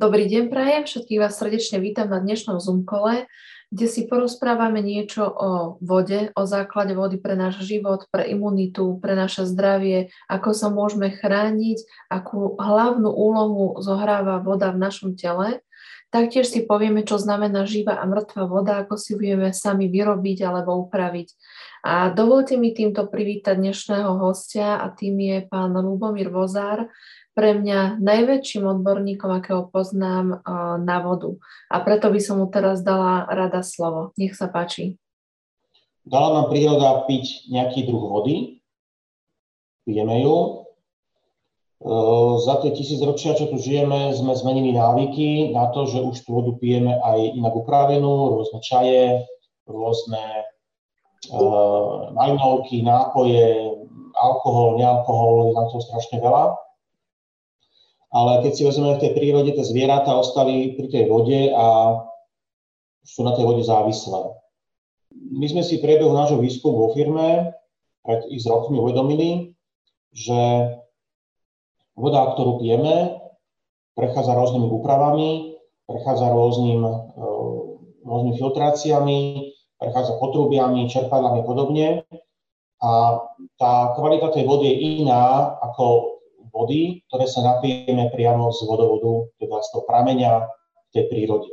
Dobrý deň, prajem. Všetkých vás srdečne vítam na dnešnom Zoom kole, kde si porozprávame niečo o vode, o základe vody pre náš život, pre imunitu, pre naše zdravie, ako sa môžeme chrániť, akú hlavnú úlohu zohráva voda v našom tele. Taktiež si povieme, čo znamená živá a mŕtva voda, ako si vieme sami vyrobiť alebo upraviť. A dovolte mi týmto privítať dnešného hostia a tým je pán Lubomír Vozár, pre mňa najväčším odborníkom, akého poznám na vodu. A preto by som mu teraz dala rada slovo. Nech sa páči. Dala nám príroda piť nejaký druh vody, pijeme ju. E, za tie tisíc ročia, čo tu žijeme, sme zmenili návyky na to, že už tú vodu pijeme aj inak upravenú, rôzne čaje, rôzne uh, majnovky, nápoje, alkohol, nealkohol, je tam toho strašne veľa ale keď si vezmeme v tej prírode, tie zvieratá ostali pri tej vode a sú na tej vode závislé. My sme si priebehu nášho výskumu vo firme pred x rokmi uvedomili, že voda, ktorú pijeme, prechádza rôznymi úpravami, prechádza rôznym, e, rôznymi filtráciami, prechádza potrubiami, čerpadlami a podobne. A tá kvalita tej vody je iná ako vody, ktoré sa napijeme priamo z vodovodu, teda z toho prameňa v tej prírode.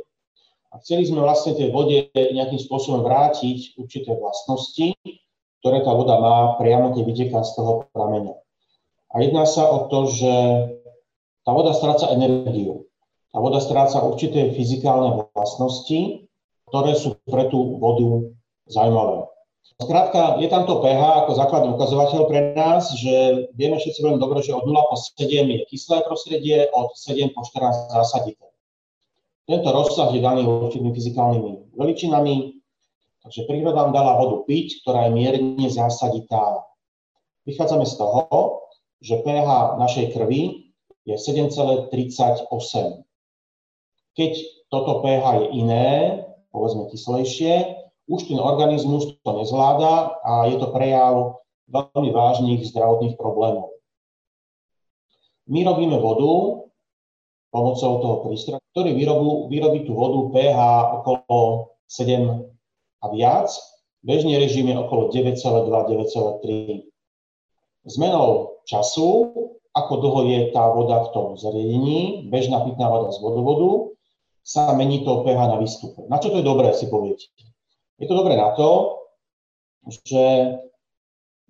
A chceli sme vlastne tej vode nejakým spôsobom vrátiť určité vlastnosti, ktoré tá voda má priamo, keď vyteká z toho prameňa. A jedná sa o to, že tá voda stráca energiu. Tá voda stráca určité fyzikálne vlastnosti, ktoré sú pre tú vodu zaujímavé. Skrátka, je tam to pH ako základný ukazovateľ pre nás, že vieme všetci veľmi dobre, že od 0 po 7 je kyslé prostredie, od 7 po 14 zásadité. Tento rozsah je daný určitými fyzikálnymi veličinami, takže príroda nám dala vodu piť, ktorá je mierne zásaditá. Vychádzame z toho, že pH našej krvi je 7,38. Keď toto pH je iné, povedzme kyslejšie, už ten organizmus to nezvláda a je to prejav veľmi vážnych zdravotných problémov. My robíme vodu pomocou toho prístroja, ktorý vyrobu, vyrobí tú vodu pH okolo 7 a viac, bežný režim je okolo 9,2-9,3. Zmenou času, ako dlho je tá voda v tom zariadení, bežná pitná voda z vodovodu, sa mení to pH na výstupe. Na čo to je dobré, si poviete? Je to dobré na to, že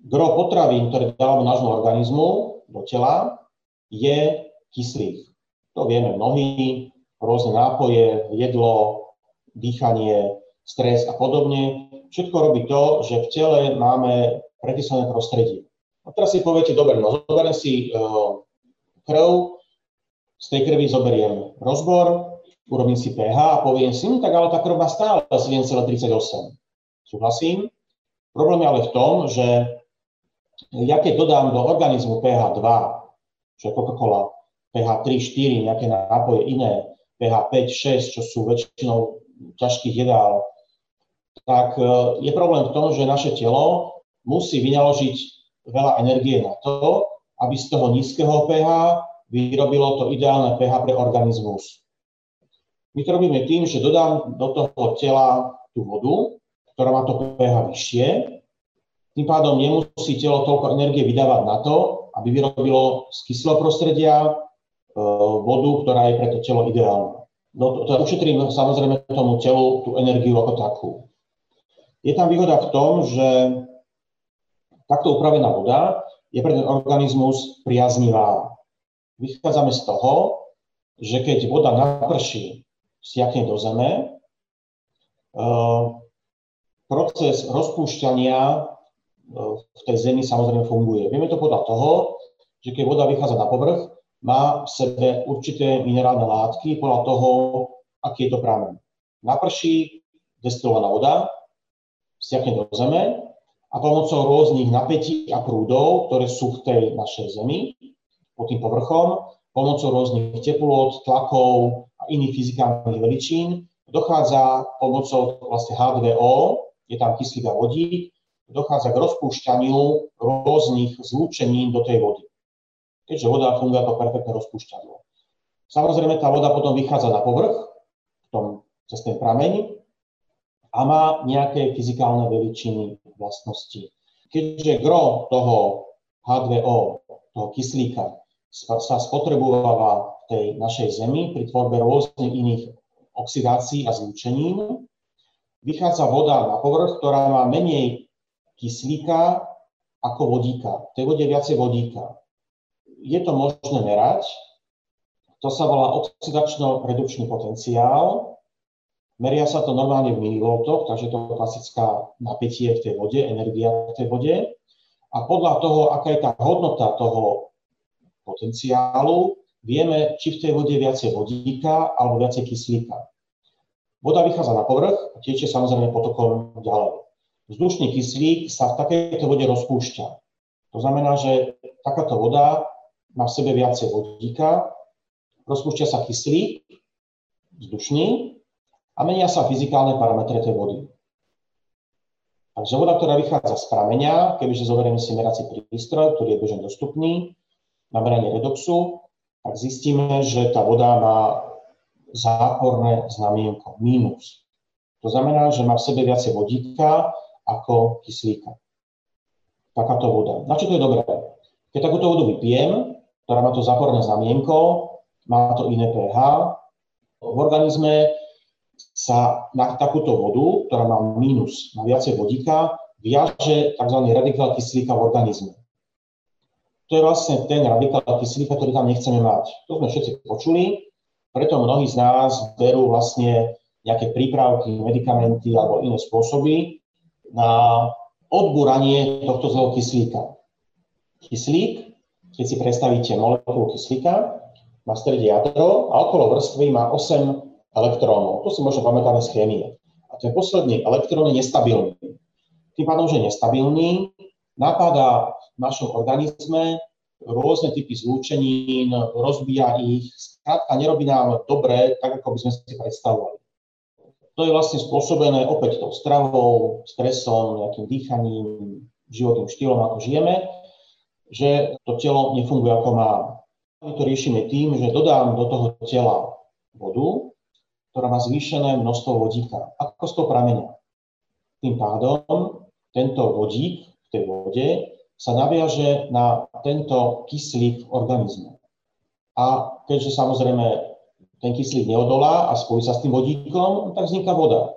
gro potravín, ktoré dávame nášmu organizmu do tela, je kyslík. To vieme mnohí, rôzne nápoje, jedlo, dýchanie, stres a podobne. Všetko robí to, že v tele máme prekyslené prostredie. A teraz si poviete, dobre, no zoberiem si uh, krv, z tej krvi zoberiem rozbor, urobím si pH a poviem si, no tak ale tá má stále 7,38. Súhlasím. Problém je ale v tom, že ja keď dodám do organizmu pH 2, čo je Coca-Cola, pH 3, 4, nejaké nápoje iné, pH 5, 6, čo sú väčšinou ťažkých jedál, tak e, je problém v tom, že naše telo musí vynaložiť veľa energie na to, aby z toho nízkeho pH vyrobilo to ideálne pH pre organizmus. My to robíme tým, že dodám do toho tela tú vodu, ktorá má to pH vyššie. Tým pádom nemusí telo toľko energie vydávať na to, aby vyrobilo z kyslého prostredia e, vodu, ktorá je pre to telo ideálna. No, to, to ušetrím samozrejme tomu telu tú energiu ako takú. Je tam výhoda v tom, že takto upravená voda je pre ten organizmus priaznivá. Vychádzame z toho, že keď voda naprší siakne do zeme. Ehm, proces rozpúšťania ehm, v tej zemi samozrejme funguje. Vieme to podľa toho, že keď voda vychádza na povrch, má v sebe určité minerálne látky podľa toho, aký je to pramen. Naprší destilovaná voda, stiakne do zeme a pomocou rôznych napätí a prúdov, ktoré sú v tej našej zemi, pod tým povrchom, pomocou rôznych teplôt, tlakov, iných fyzikálnych veličín, dochádza pomocou vlastne H2O, je tam kyslík a vodík, dochádza k rozpúšťaniu rôznych zlúčenín do tej vody. Keďže voda funguje ako perfektné rozpúšťadlo. Samozrejme, tá voda potom vychádza na povrch, v tom, cez ten prameň, a má nejaké fyzikálne veličiny vlastnosti. Keďže gro toho H2O, toho kyslíka, sa spotrebováva tej našej Zemi pri tvorbe rôznych iných oxidácií a zlúčenín, vychádza voda na povrch, ktorá má menej kyslíka ako vodíka. V tej vode viacej vodíka. Je to možné merať. To sa volá oxidačno-redukčný potenciál. Meria sa to normálne v milivoltoch, takže to je klasická napätie v tej vode, energia v tej vode. A podľa toho, aká je tá hodnota toho potenciálu, vieme, či v tej vode viacej vodíka alebo viacej kyslíka. Voda vychádza na povrch a tečie samozrejme potokom ďalej. Vzdušný kyslík sa v takejto vode rozpúšťa. To znamená, že takáto voda má v sebe viacej vodíka, rozpúšťa sa kyslík, vzdušný, a menia sa fyzikálne parametre tej vody. Takže voda, ktorá vychádza z prameňa, kebyže zoberieme si merací prístroj, ktorý je bežne dostupný na meranie redoxu, tak zistíme, že tá voda má záporné znamienko, mínus. To znamená, že má v sebe viacej vodíka ako kyslíka. Takáto voda. Na čo to je dobré? Keď takúto vodu vypijem, ktorá má to záporné znamienko, má to iné pH, v organizme sa na takúto vodu, ktorá má mínus, má viacej vodíka, viaže tzv. radikál kyslíka v organizme. To je vlastne ten radikál kyslíka, ktorý tam nechceme mať. To sme všetci počuli, preto mnohí z nás berú vlastne nejaké prípravky, medikamenty alebo iné spôsoby na odbúranie tohto zlého kyslíka. Kyslík, keď si predstavíte molekulu kyslíka, má v strede jadro a okolo vrstvy má 8 elektrónov. To si možno pamätáme z chémie. A ten posledný elektrón je nestabilný. Tým pádom, že je nestabilný, napadá v našom organizme rôzne typy zlúčenín, rozbíja ich, skrátka nerobí nám dobre, tak ako by sme si predstavovali. To je vlastne spôsobené opäť tou stravou, stresom, nejakým dýchaním, životným štýlom, ako žijeme, že to telo nefunguje ako má. My to riešime tým, že dodám do toho tela vodu, ktorá má zvýšené množstvo vodíka, ako z toho pramenia. Tým pádom tento vodík tej vode sa naviaže na tento kyslík v organizme. A keďže samozrejme ten kyslík neodolá a spojí sa s tým vodíkom, tak vzniká voda.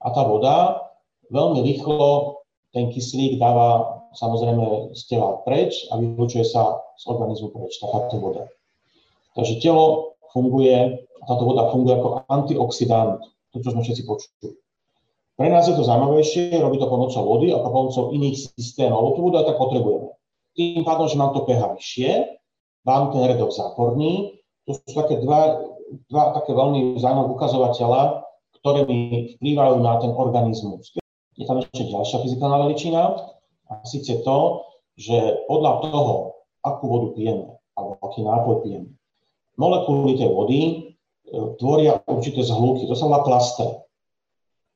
A tá voda veľmi rýchlo ten kyslík dáva samozrejme z tela preč a vylučuje sa z organizmu preč, takáto voda. Takže telo funguje táto voda funguje ako antioxidant, to, čo sme všetci počuli. Pre nás je to zaujímavejšie, robí to pomocou vody ako pomocou iných systémov. Tú vodu aj tak potrebujeme. Tým pádom, že mám to pH vyššie, mám ten redox záporný, to sú také dva, dva také veľmi zaujímavé ukazovateľa, ktoré mi vplývajú na ten organizmus. Je tam ešte ďalšia fyzikálna veličina, a síce to, že podľa toho, akú vodu pijeme, alebo aký nápoj pijeme, molekuly tej vody tvoria určité zhluky. To sa volá klaster.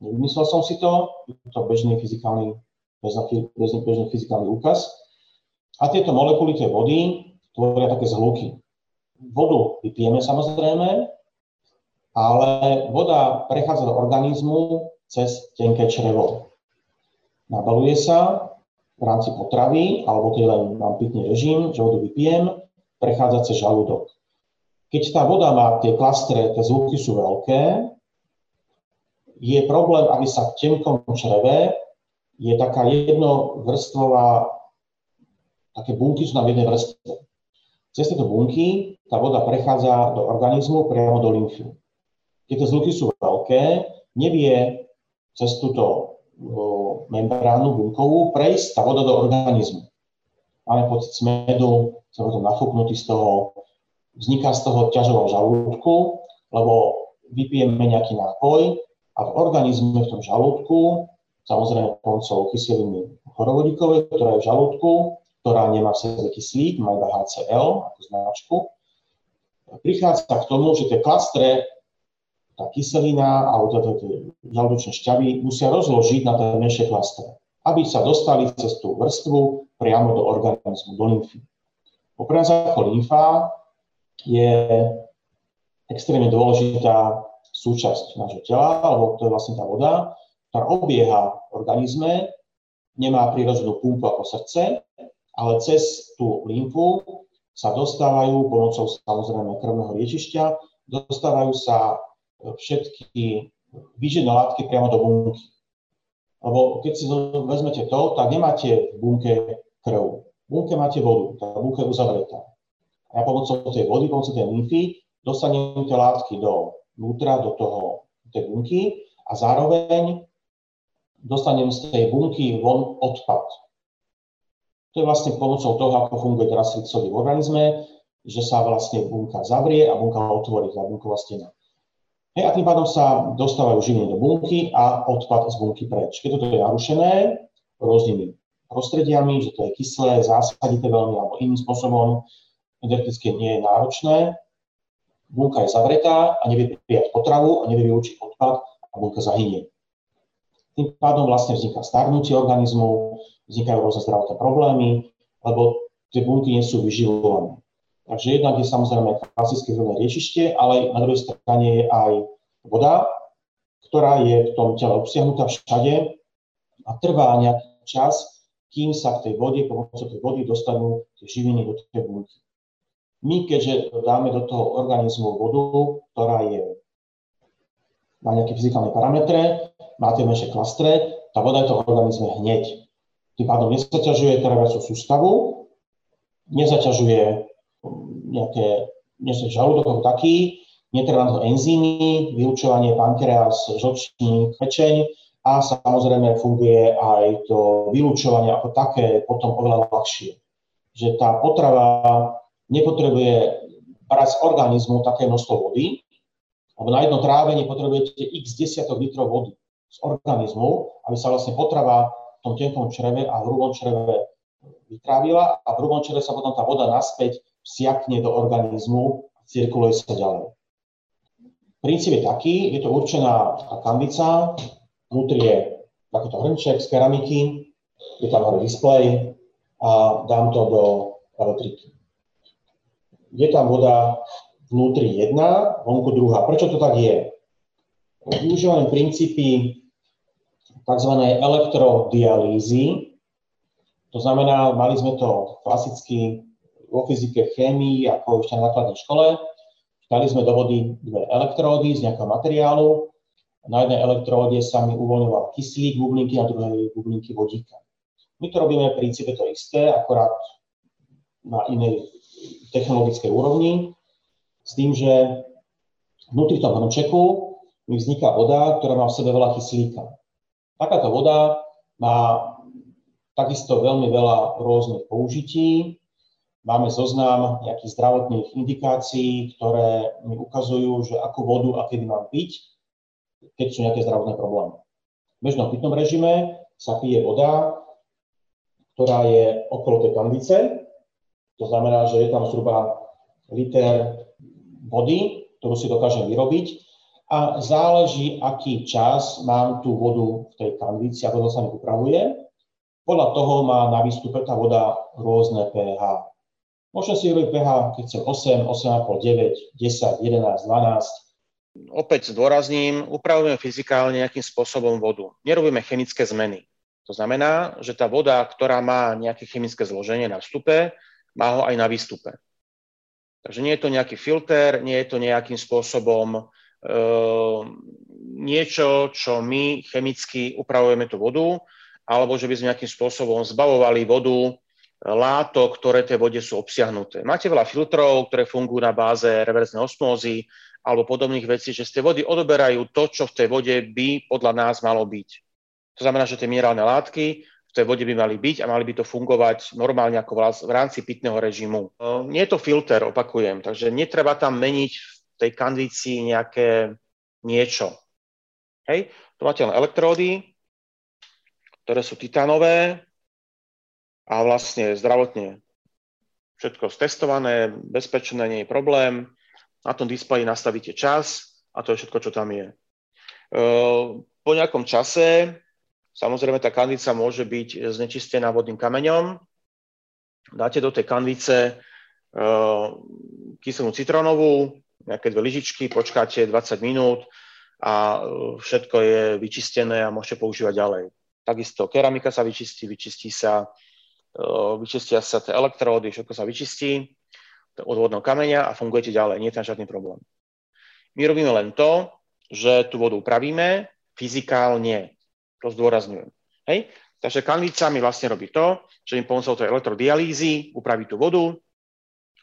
Vymyslel som si to, je to bežný fyzikálny, bežný, bežný fyzikálny úkaz. A tieto molekuly tej vody tvoria také zhluky. Vodu vypijeme samozrejme, ale voda prechádza do organizmu cez tenké črevo. Nabaluje sa v rámci potravy, alebo keď len mám pitný režim, že vodu vypijem, prechádza cez žalúdok. Keď tá voda má tie klastre, tie zvuky sú veľké, je problém, aby sa v tenkom čreve je taká jednovrstvová, také bunky sú na jednej vrstve. Cez tieto bunky tá voda prechádza do organizmu priamo do lymfy. Keď tie zvuky sú veľké, nevie cez túto membránu bunkovú prejsť tá voda do organizmu. Máme pocit smedu, sme potom nafúknutí z toho, vzniká z toho ťažová žalúdku, lebo vypijeme nejaký nápoj a v organizme v tom žalúdku, samozrejme pomocou kyseliny chorovodíkovej, ktorá je v žalúdku, ktorá nemá v sebe kyslík, má iba HCl ako značku, prichádza k tomu, že tie klastre, tá kyselina alebo tie žalúdočné šťavy musia rozložiť na tie menšie klastre, aby sa dostali cez tú vrstvu priamo do organizmu, do lymfy. Po ako lymfa je extrémne dôležitá súčasť nášho tela, alebo to je vlastne tá voda, ktorá obieha v organizme, nemá prirodzenú pumpu ako srdce, ale cez tú lymfu sa dostávajú pomocou samozrejme krvného liečišťa, dostávajú sa všetky výživné látky priamo do bunky. Lebo keď si vezmete to, tak nemáte v bunke krv. V bunke máte vodu, tá bunka je uzavretá. A pomocou tej vody, pomocou tej lymfy dostaneme tie látky do vnútra, do toho, tej bunky a zároveň dostanem z tej bunky von odpad. To je vlastne pomocou toho, ako funguje teraz srdcový v organizme, že sa vlastne bunka zavrie a bunka otvorí, tá bunková stena. Hej, a tým pádom sa dostávajú živiny do bunky a odpad z bunky preč. Keď toto je narušené rôznymi prostrediami, že to je kyslé, zásaditeľné alebo iným spôsobom energeticky nie je náročné, bunka je zavretá a nevie prijať potravu a nevie vyučiť odpad a bunka zahynie. Tým pádom vlastne vzniká starnutie organizmu, vznikajú rôzne zdravotné problémy, lebo tie bunky nie sú vyživované. Takže jednak je samozrejme klasické zelené riečište, ale na druhej strane je aj voda, ktorá je v tom tele obsiahnutá všade a trvá nejaký čas, kým sa v tej vode, pomocou tej vody dostanú tie živiny do tej bunky. My, keďže dáme do toho organizmu vodu, ktorá je má nejaké fyzikálne parametre, má tie menšie klastre, tá voda je to organizme hneď. Tým pádom nezaťažuje traviacu sústavu, nezaťažuje nejaké, nie žalúdok ako taký, netrvá to enzymy, vyučovanie pankreas, žlčník, pečeň a samozrejme funguje aj to vylúčovanie ako také potom oveľa ľahšie. Že tá potrava nepotrebuje brať z organizmu také množstvo vody, lebo na jedno trávenie potrebujete x desiatok litrov vody z organizmu, aby sa vlastne potrava v tom tenkom čreve a hrubom čreve vytrávila a v hrubom čreve sa potom tá voda naspäť vsiakne do organizmu a cirkuluje sa ďalej. Princíp je taký, je to určená kanvica, vnútri je takýto hrnček z keramiky, je tam hore displej a dám to do elektriky. Je tam voda vnútri jedna, vonku druhá. Prečo to tak je? Využívame princípy tzv. elektrodialýzy. To znamená, mali sme to klasicky vo fyzike, chémii, ako ešte na základnej škole. Dali sme do vody dve elektródy z nejakého materiálu. Na jednej elektróde sa mi uvoľňoval kyslík bublinky, na druhej bublinky vodíka. My to robíme v princípe to isté, akorát na inej technologickej úrovni, s tým, že vnútri v hrnčeku mi vzniká voda, ktorá má v sebe veľa kyslíka. Takáto voda má takisto veľmi veľa rôznych použití, Máme zoznam nejakých zdravotných indikácií, ktoré mi ukazujú, že akú vodu a kedy mám piť, keď sú nejaké zdravotné problémy. V bežnom pitnom režime sa pije voda, ktorá je okolo tej kanvice. To znamená, že je tam zhruba liter vody, ktorú si dokážem vyrobiť a záleží, aký čas mám tú vodu v tej kanvici, ako to sa mi upravuje. Podľa toho má na výstupe tá voda rôzne pH. Môžem si robiť pH, keď chcem 8, 8,5, 9, 10, 11, 12. Opäť zdôrazním, upravujeme fyzikálne nejakým spôsobom vodu. Nerobíme chemické zmeny. To znamená, že tá voda, ktorá má nejaké chemické zloženie na vstupe, má ho aj na výstupe. Takže nie je to nejaký filter, nie je to nejakým spôsobom e, niečo, čo my chemicky upravujeme tú vodu, alebo že by sme nejakým spôsobom zbavovali vodu látok, ktoré tej vode sú obsiahnuté. Máte veľa filtrov, ktoré fungujú na báze reverznej osmózy alebo podobných vecí, že z tej vody odoberajú to, čo v tej vode by podľa nás malo byť. To znamená, že tie minerálne látky tej vode by mali byť a mali by to fungovať normálne ako v rámci pitného režimu. Nie je to filter, opakujem, takže netreba tam meniť v tej kandícii nejaké niečo. Hej, tu máte len elektródy, ktoré sú titánové, a vlastne zdravotne všetko stestované, bezpečné, nie je problém. Na tom displeji nastavíte čas a to je všetko, čo tam je. Po nejakom čase, samozrejme tá kanvica môže byť znečistená vodným kameňom. Dáte do tej kanvice kyselú citrónovú, nejaké dve lyžičky, počkáte 20 minút a všetko je vyčistené a môžete používať ďalej. Takisto keramika sa vyčistí, vyčistí sa, vyčistia sa tie elektródy, všetko sa vyčistí od vodného kameňa a fungujete ďalej, nie je tam žiadny problém. My robíme len to, že tú vodu upravíme, fyzikálne, to zdôrazňujem. Hej? Takže kanvica mi vlastne robí to, že im pomocou tej elektrodialýzy upraví tú vodu,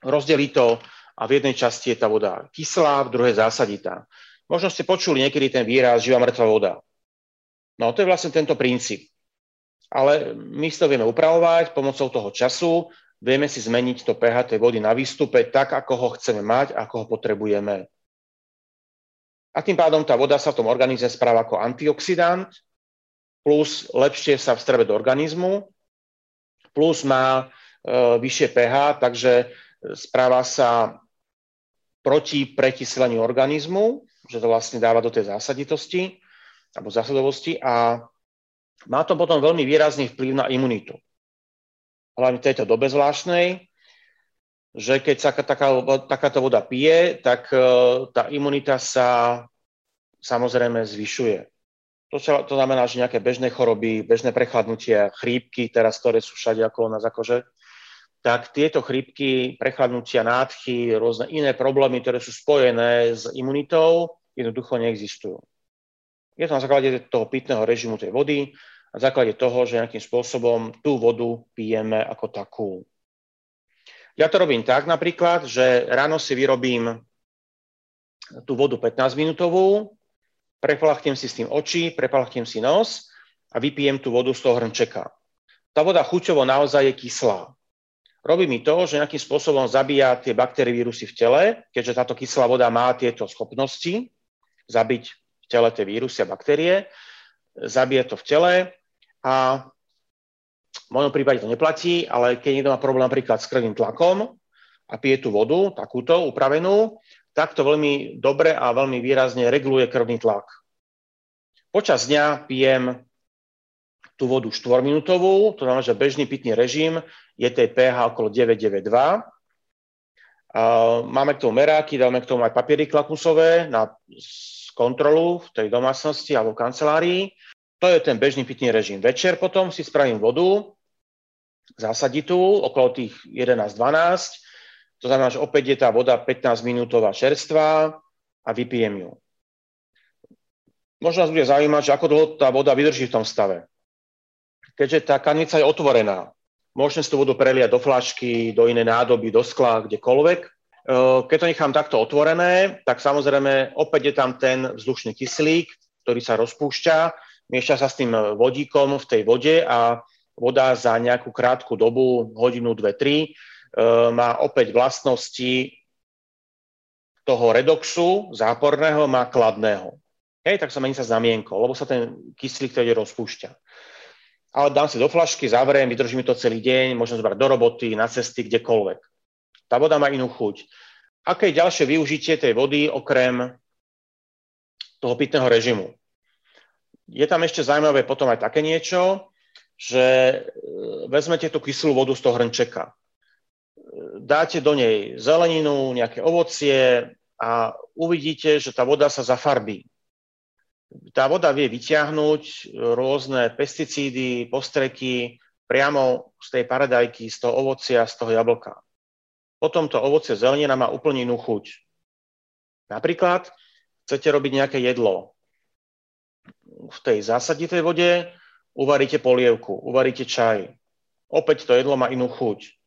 rozdelí to a v jednej časti je tá voda kyslá, v druhej zásaditá. Možno ste počuli niekedy ten výraz živá mŕtva voda. No to je vlastne tento princíp. Ale my si to vieme upravovať pomocou toho času, vieme si zmeniť to pH tej vody na výstupe tak, ako ho chceme mať, ako ho potrebujeme. A tým pádom tá voda sa v tom organizme správa ako antioxidant, plus lepšie sa vstrebe do organizmu, plus má e, vyššie pH, takže správa sa proti prekysleniu organizmu, že to vlastne dáva do tej zásaditosti alebo zásadovosti a má to potom veľmi výrazný vplyv na imunitu. Hlavne v tejto dobe zvláštnej, že keď sa taká, takáto voda pije, tak e, tá imunita sa samozrejme zvyšuje. To, to znamená, že nejaké bežné choroby, bežné prechladnutia, chrípky, teraz ktoré sú všade ako na zakože, tak tieto chrípky, prechladnutia, nádchy, rôzne iné problémy, ktoré sú spojené s imunitou, jednoducho neexistujú. Je to na základe toho pitného režimu tej vody, na základe toho, že nejakým spôsobom tú vodu pijeme ako takú. Ja to robím tak napríklad, že ráno si vyrobím tú vodu 15 minútovú, prepalachtím si s tým oči, prepalachtím si nos a vypijem tú vodu z toho hrnčeka. Tá voda chuťovo naozaj je kyslá. Robí mi to, že nejakým spôsobom zabíja tie baktérie, vírusy v tele, keďže táto kyslá voda má tieto schopnosti zabiť v tele tie vírusy a baktérie, zabije to v tele a v mojom prípade to neplatí, ale keď niekto má problém napríklad s krvným tlakom a pije tú vodu, takúto upravenú, takto veľmi dobre a veľmi výrazne reguluje krvný tlak. Počas dňa pijem tú vodu 4-minútovú, to znamená, že bežný pitný režim je tej pH okolo 992. Máme k tomu meráky, dáme k tomu aj papiery klakusové na kontrolu v tej domácnosti alebo v kancelárii. To je ten bežný pitný režim. Večer potom si spravím vodu, zásaditú, okolo tých 11-12, to znamená, že opäť je tá voda 15-minútová čerstvá a vypijem ju. Možno nás bude zaujímať, že ako dlho tá voda vydrží v tom stave. Keďže tá kanica je otvorená, môžem si tú vodu preliať do flašky, do inej nádoby, do skla, kdekoľvek. Keď to nechám takto otvorené, tak samozrejme opäť je tam ten vzdušný kyslík, ktorý sa rozpúšťa, mieša sa s tým vodíkom v tej vode a voda za nejakú krátku dobu, hodinu, dve, tri, má opäť vlastnosti toho redoxu záporného, má kladného. Hej, tak sa mení sa znamienko, lebo sa ten kyslík tedy rozpúšťa. Ale dám si do flašky, zavriem, vydrží mi to celý deň, môžem zobrať do roboty, na cesty, kdekoľvek. Tá voda má inú chuť. Aké je ďalšie využitie tej vody okrem toho pitného režimu? Je tam ešte zaujímavé potom aj také niečo, že e, vezmete tú kyslú vodu z toho hrnčeka dáte do nej zeleninu, nejaké ovocie a uvidíte, že tá voda sa zafarbí. Tá voda vie vyťahnuť rôzne pesticídy, postreky priamo z tej paradajky, z toho ovocia, z toho jablka. Potom to ovocie zelenina má úplne inú chuť. Napríklad chcete robiť nejaké jedlo. V tej zásaditej vode uvaríte polievku, uvaríte čaj. Opäť to jedlo má inú chuť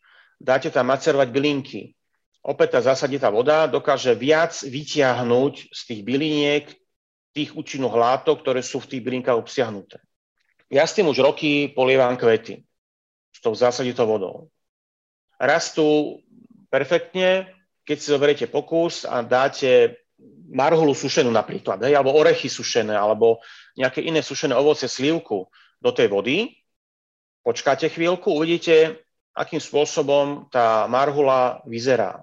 dáte tam macerovať bylinky. Opäť tá zasaditá voda dokáže viac vytiahnuť z tých byliniek tých účinných látok, ktoré sú v tých bylinkách obsiahnuté. Ja s tým už roky polievam kvety s tou zasaditou vodou. Rastú perfektne, keď si zoberiete pokus a dáte marhulu sušenú napríklad, hej, alebo orechy sušené, alebo nejaké iné sušené ovoce, slívku do tej vody, počkáte chvíľku, uvidíte akým spôsobom tá marhula vyzerá.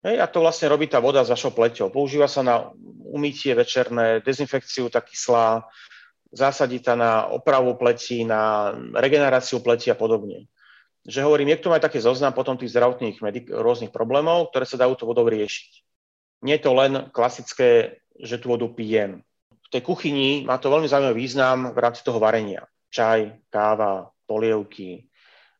Hej, a to vlastne robí tá voda s vašou pleťou. Používa sa na umytie večerné, dezinfekciu tá kyslá, sa na opravu pleti, na regeneráciu pleti a podobne. Že hovorím, niekto má taký zoznam potom tých zdravotných medik- rôznych problémov, ktoré sa dajú to vodou riešiť. Nie je to len klasické, že tú vodu pijem. V tej kuchyni má to veľmi zaujímavý význam v rámci toho varenia. Čaj, káva, polievky,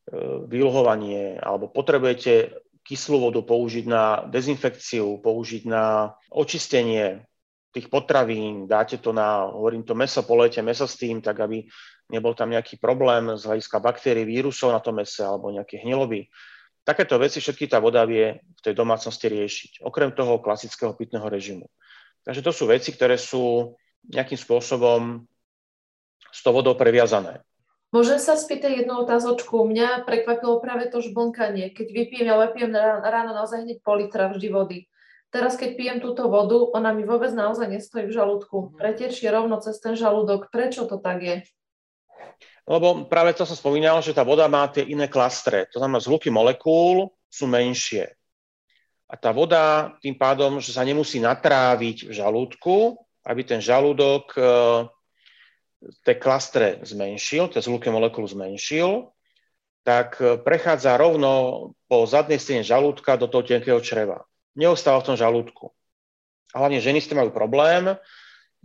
e, vyluhovanie, alebo potrebujete kyslú vodu použiť na dezinfekciu, použiť na očistenie tých potravín, dáte to na, hovorím to, meso, polejete meso s tým, tak aby nebol tam nejaký problém z hľadiska baktérií, vírusov na tom mese alebo nejaké hniloby. Takéto veci všetky tá voda vie v tej domácnosti riešiť, okrem toho klasického pitného režimu. Takže to sú veci, ktoré sú nejakým spôsobom s tou vodou previazané. Môžem sa spýtať jednu otázočku. Mňa prekvapilo práve to žblnkanie. Keď vypijem, ja vypijem ráno naozaj hneď pol litra vždy vody. Teraz, keď pijem túto vodu, ona mi vôbec naozaj nestojí v žalúdku. Mhm. Pretečie rovno cez ten žalúdok. Prečo to tak je? Lebo práve to som spomínal, že tá voda má tie iné klastre. To znamená, zhluky molekúl sú menšie. A tá voda tým pádom, že sa nemusí natráviť v žalúdku, aby ten žalúdok tie klastre zmenšil, tie zhluky molekúl zmenšil, tak e, prechádza rovno po zadnej stene žalúdka do toho tenkého čreva. Neostáva v tom žalúdku. Hlavne ženy ste majú problém e,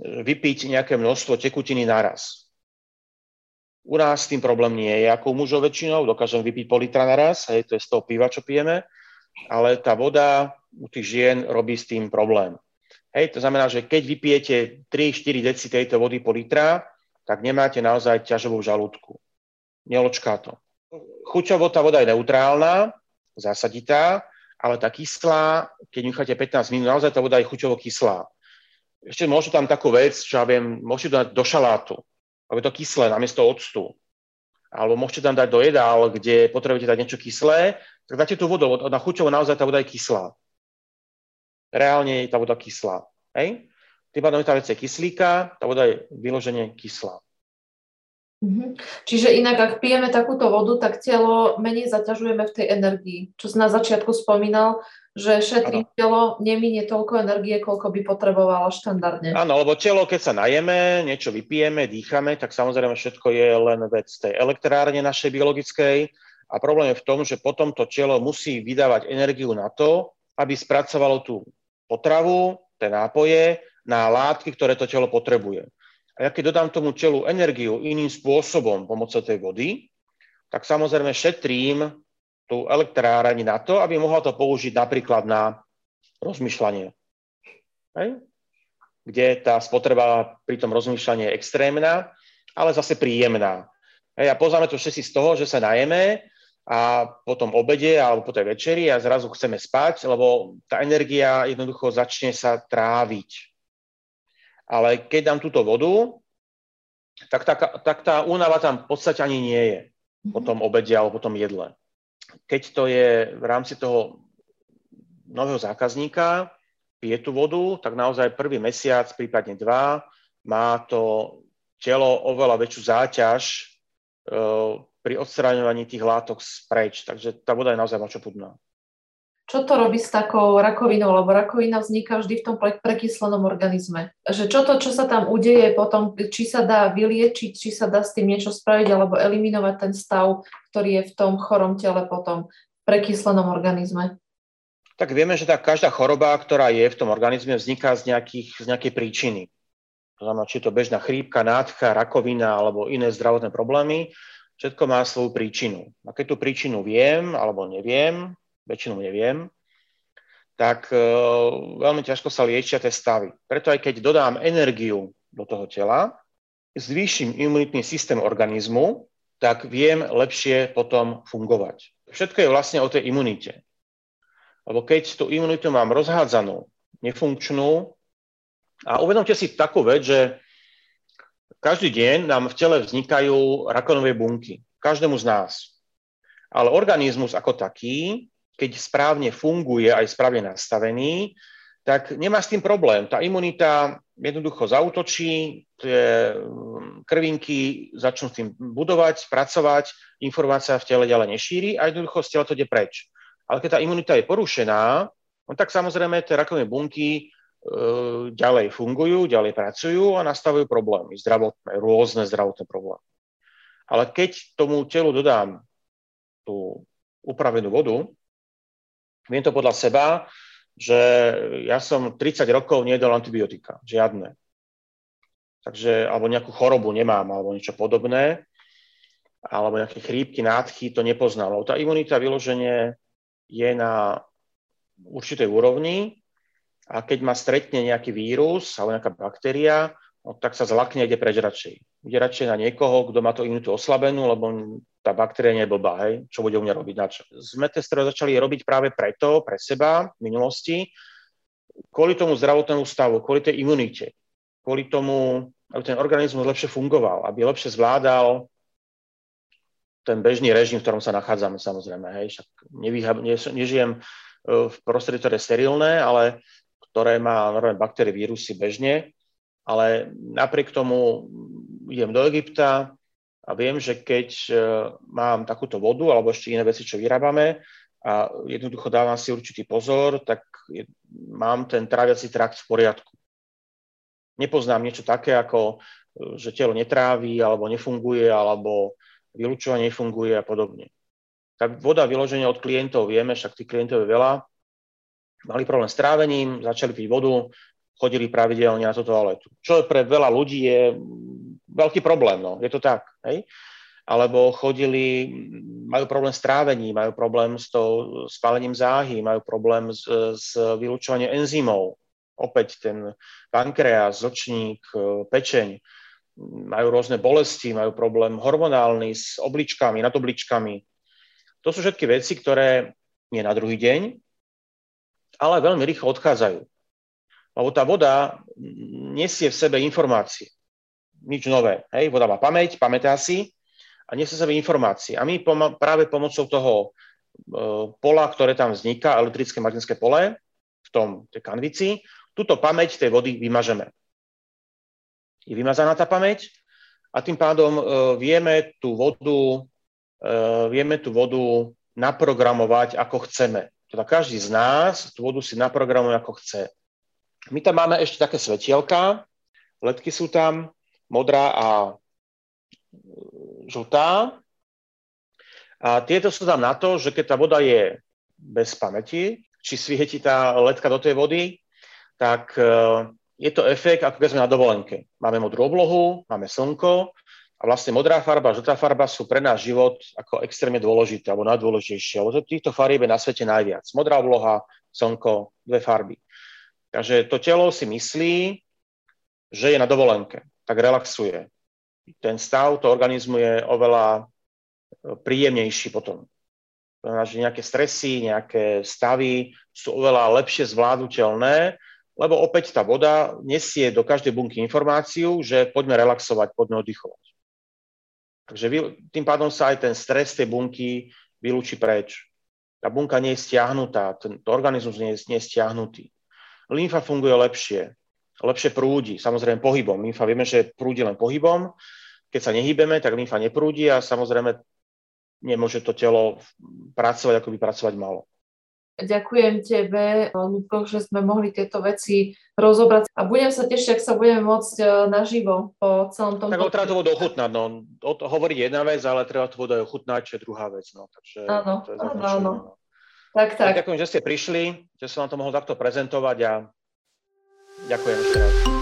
vypiť nejaké množstvo tekutiny naraz. U nás s tým problém nie je, ako u mužov väčšinou, dokážem vypiť pol litra naraz, hej, to je z toho piva, čo pijeme, ale tá voda u tých žien robí s tým problém. Hej, to znamená, že keď vypijete 3-4 deci tejto vody po litra, tak nemáte naozaj ťažovú žalúdku. Neločká to. Chuťovo tá voda je neutrálna, zásaditá, ale tá kyslá, keď necháte 15 minút, naozaj tá voda je chuťovo kyslá. Ešte môžu tam takú vec, čo ja viem, môžete dať do šalátu, aby to kyslé namiesto octu. Alebo môžete tam dať do jedál, kde potrebujete dať niečo kyslé, tak dáte tú vodu, na chuťovo naozaj tá voda je kyslá. Reálne je tá voda kyslá. Hej? Tým pádom je tá je kyslíka, tá voda je vyložene kyslá. Mhm. Čiže inak, ak pijeme takúto vodu, tak telo menej zaťažujeme v tej energii. Čo si na začiatku spomínal, že šetrí ano. telo, neminie toľko energie, koľko by potrebovalo štandardne. Áno, lebo telo, keď sa najeme, niečo vypijeme, dýchame, tak samozrejme všetko je len vec tej elektrárne našej biologickej. A problém je v tom, že potom to telo musí vydávať energiu na to, aby spracovalo tú potravu, tie nápoje na látky, ktoré to telo potrebuje. A ja keď dodám tomu telu energiu iným spôsobom pomocou tej vody, tak samozrejme šetrím tú elektráreň na to, aby mohla to použiť napríklad na rozmýšľanie. Hej? Kde tá spotreba pri tom rozmýšľaní je extrémna, ale zase príjemná. Hej, a poznáme to všetci z toho, že sa najeme a potom obede alebo po tej večeri a zrazu chceme spať, lebo tá energia jednoducho začne sa tráviť ale keď dám túto vodu, tak tá, tak tá únava tam v podstate ani nie je po tom obede alebo po tom jedle. Keď to je v rámci toho nového zákazníka, pije tú vodu, tak naozaj prvý mesiac, prípadne dva, má to telo oveľa väčšiu záťaž e, pri odstraňovaní tých látok spreč. Takže tá voda je naozaj mačopudná čo to robí s takou rakovinou, lebo rakovina vzniká vždy v tom prekyslenom organizme. Že čo to, čo sa tam udeje potom, či sa dá vyliečiť, či sa dá s tým niečo spraviť, alebo eliminovať ten stav, ktorý je v tom chorom tele potom, prekyslenom organizme. Tak vieme, že tá každá choroba, ktorá je v tom organizme, vzniká z, nejakých, z nejakej príčiny. To znamená, či je to bežná chrípka, nádcha, rakovina alebo iné zdravotné problémy, všetko má svoju príčinu. A keď tú príčinu viem alebo neviem, väčšinou neviem, tak e, veľmi ťažko sa liečia tie stavy. Preto aj keď dodám energiu do toho tela, zvýšim imunitný systém organizmu, tak viem lepšie potom fungovať. Všetko je vlastne o tej imunite. Lebo keď tú imunitu mám rozhádzanú, nefunkčnú, a uvedomte si takú vec, že každý deň nám v tele vznikajú rakovinové bunky. Každému z nás. Ale organizmus ako taký keď správne funguje, aj správne nastavený, tak nemá s tým problém. Tá imunita jednoducho zautočí, tie mm, krvinky začnú s tým budovať, pracovať, informácia v tele ďalej nešíri a jednoducho z tela to ide preč. Ale keď tá imunita je porušená, no tak samozrejme tie rakoviné bunky e, ďalej fungujú, ďalej pracujú a nastavujú problémy, zdravotné, rôzne zdravotné problémy. Ale keď tomu telu dodám tú upravenú vodu, Viem to podľa seba že ja som 30 rokov nedal antibiotika, žiadne. Takže, alebo nejakú chorobu nemám, alebo niečo podobné, alebo nejaké chrípky, nádchy, to nepoznám. Lebo tá imunita vyloženie je na určitej úrovni a keď ma stretne nejaký vírus alebo nejaká baktéria, no, tak sa zlakne ide preč radšej. Ide radšej na niekoho, kto má to imunitu oslabenú, lebo tá baktéria nie je blbá, hej, čo bude u mňa robiť. Na čo. Sme testerov začali robiť práve preto, pre seba v minulosti, kvôli tomu zdravotnému stavu, kvôli tej imunite, kvôli tomu, aby ten organizmus lepšie fungoval, aby lepšie zvládal ten bežný režim, v ktorom sa nachádzame, samozrejme. Hej. Však nevyha- ne, nežijem e, v prostredí, ktoré je sterilné, ale ktoré má normálne baktérie, vírusy bežne, ale napriek tomu idem do Egypta a viem, že keď e, mám takúto vodu alebo ešte iné veci, čo vyrábame a jednoducho dávam si určitý pozor, tak je, mám ten tráviaci trakt v poriadku. Nepoznám niečo také, ako e, že telo netrávi alebo nefunguje, alebo vylúčovanie nefunguje a podobne. Tak voda vyloženia od klientov vieme, však tých klientov je veľa, mali problém s trávením, začali piť vodu, chodili pravidelne na tú toaletu. Čo pre veľa ľudí je veľký problém, no, je to tak, hej? Alebo chodili, majú problém s trávením, majú problém s tou spálením záhy, majú problém s, s vylúčovaním enzymov. Opäť ten pankreas, zočník, pečeň majú rôzne bolesti, majú problém hormonálny s obličkami, nad obličkami. To sú všetky veci, ktoré je na druhý deň, ale veľmi rýchlo odchádzajú. Lebo tá voda nesie v sebe informácie. Nič nové. Hej? Voda má pamäť, pamätá si a nesie v sebe informácie. A my pom- práve pomocou toho e, pola, ktoré tam vzniká, elektrické magnetické pole, v tom tej kanvici, túto pamäť tej vody vymažeme je vymazaná tá pamäť a tým pádom e, vieme tú vodu, e, vieme tú vodu naprogramovať, ako chceme. Teda každý z nás tú vodu si naprogramuje, ako chce. My tam máme ešte také svetielka, ledky sú tam, modrá a žltá. A tieto sú tam na to, že keď tá voda je bez pamäti, či svieti tá ledka do tej vody, tak e, je to efekt, ako keď sme na dovolenke. Máme modrú oblohu, máme slnko a vlastne modrá farba a žltá farba sú pre náš život ako extrémne dôležité alebo najdôležitejšie, lebo týchto farieb je na svete najviac. Modrá obloha, slnko, dve farby. Takže to telo si myslí, že je na dovolenke, tak relaxuje. Ten stav to organizmu je oveľa e, príjemnejší potom. To znamená, že nejaké stresy, nejaké stavy sú oveľa lepšie zvládnutelné, lebo opäť tá voda nesie do každej bunky informáciu, že poďme relaxovať, poďme oddychovať. Takže tým pádom sa aj ten stres tej bunky vylúči preč. Tá bunka nie je stiahnutá, ten organizmus nie je, nie je stiahnutý. Lymfa funguje lepšie, lepšie prúdi, samozrejme pohybom. Lymfa vieme, že prúdi len pohybom. Keď sa nehybeme, tak lymfa neprúdi a samozrejme nemôže to telo pracovať, ako by pracovať malo. Ďakujem tebe, Ľudko, že sme mohli tieto veci rozobrať a budem sa tešiť, ak sa budeme môcť e, naživo po celom tom. Tak treba to vodu ochutnať, no. Hovoriť jedna vec, ale treba to vodu ochutnať, čo je druhá vec, no. Takže áno, áno, áno. Tak, tak. Ďakujem, že ste prišli, že som vám to mohol takto prezentovať a ďakujem ešte raz.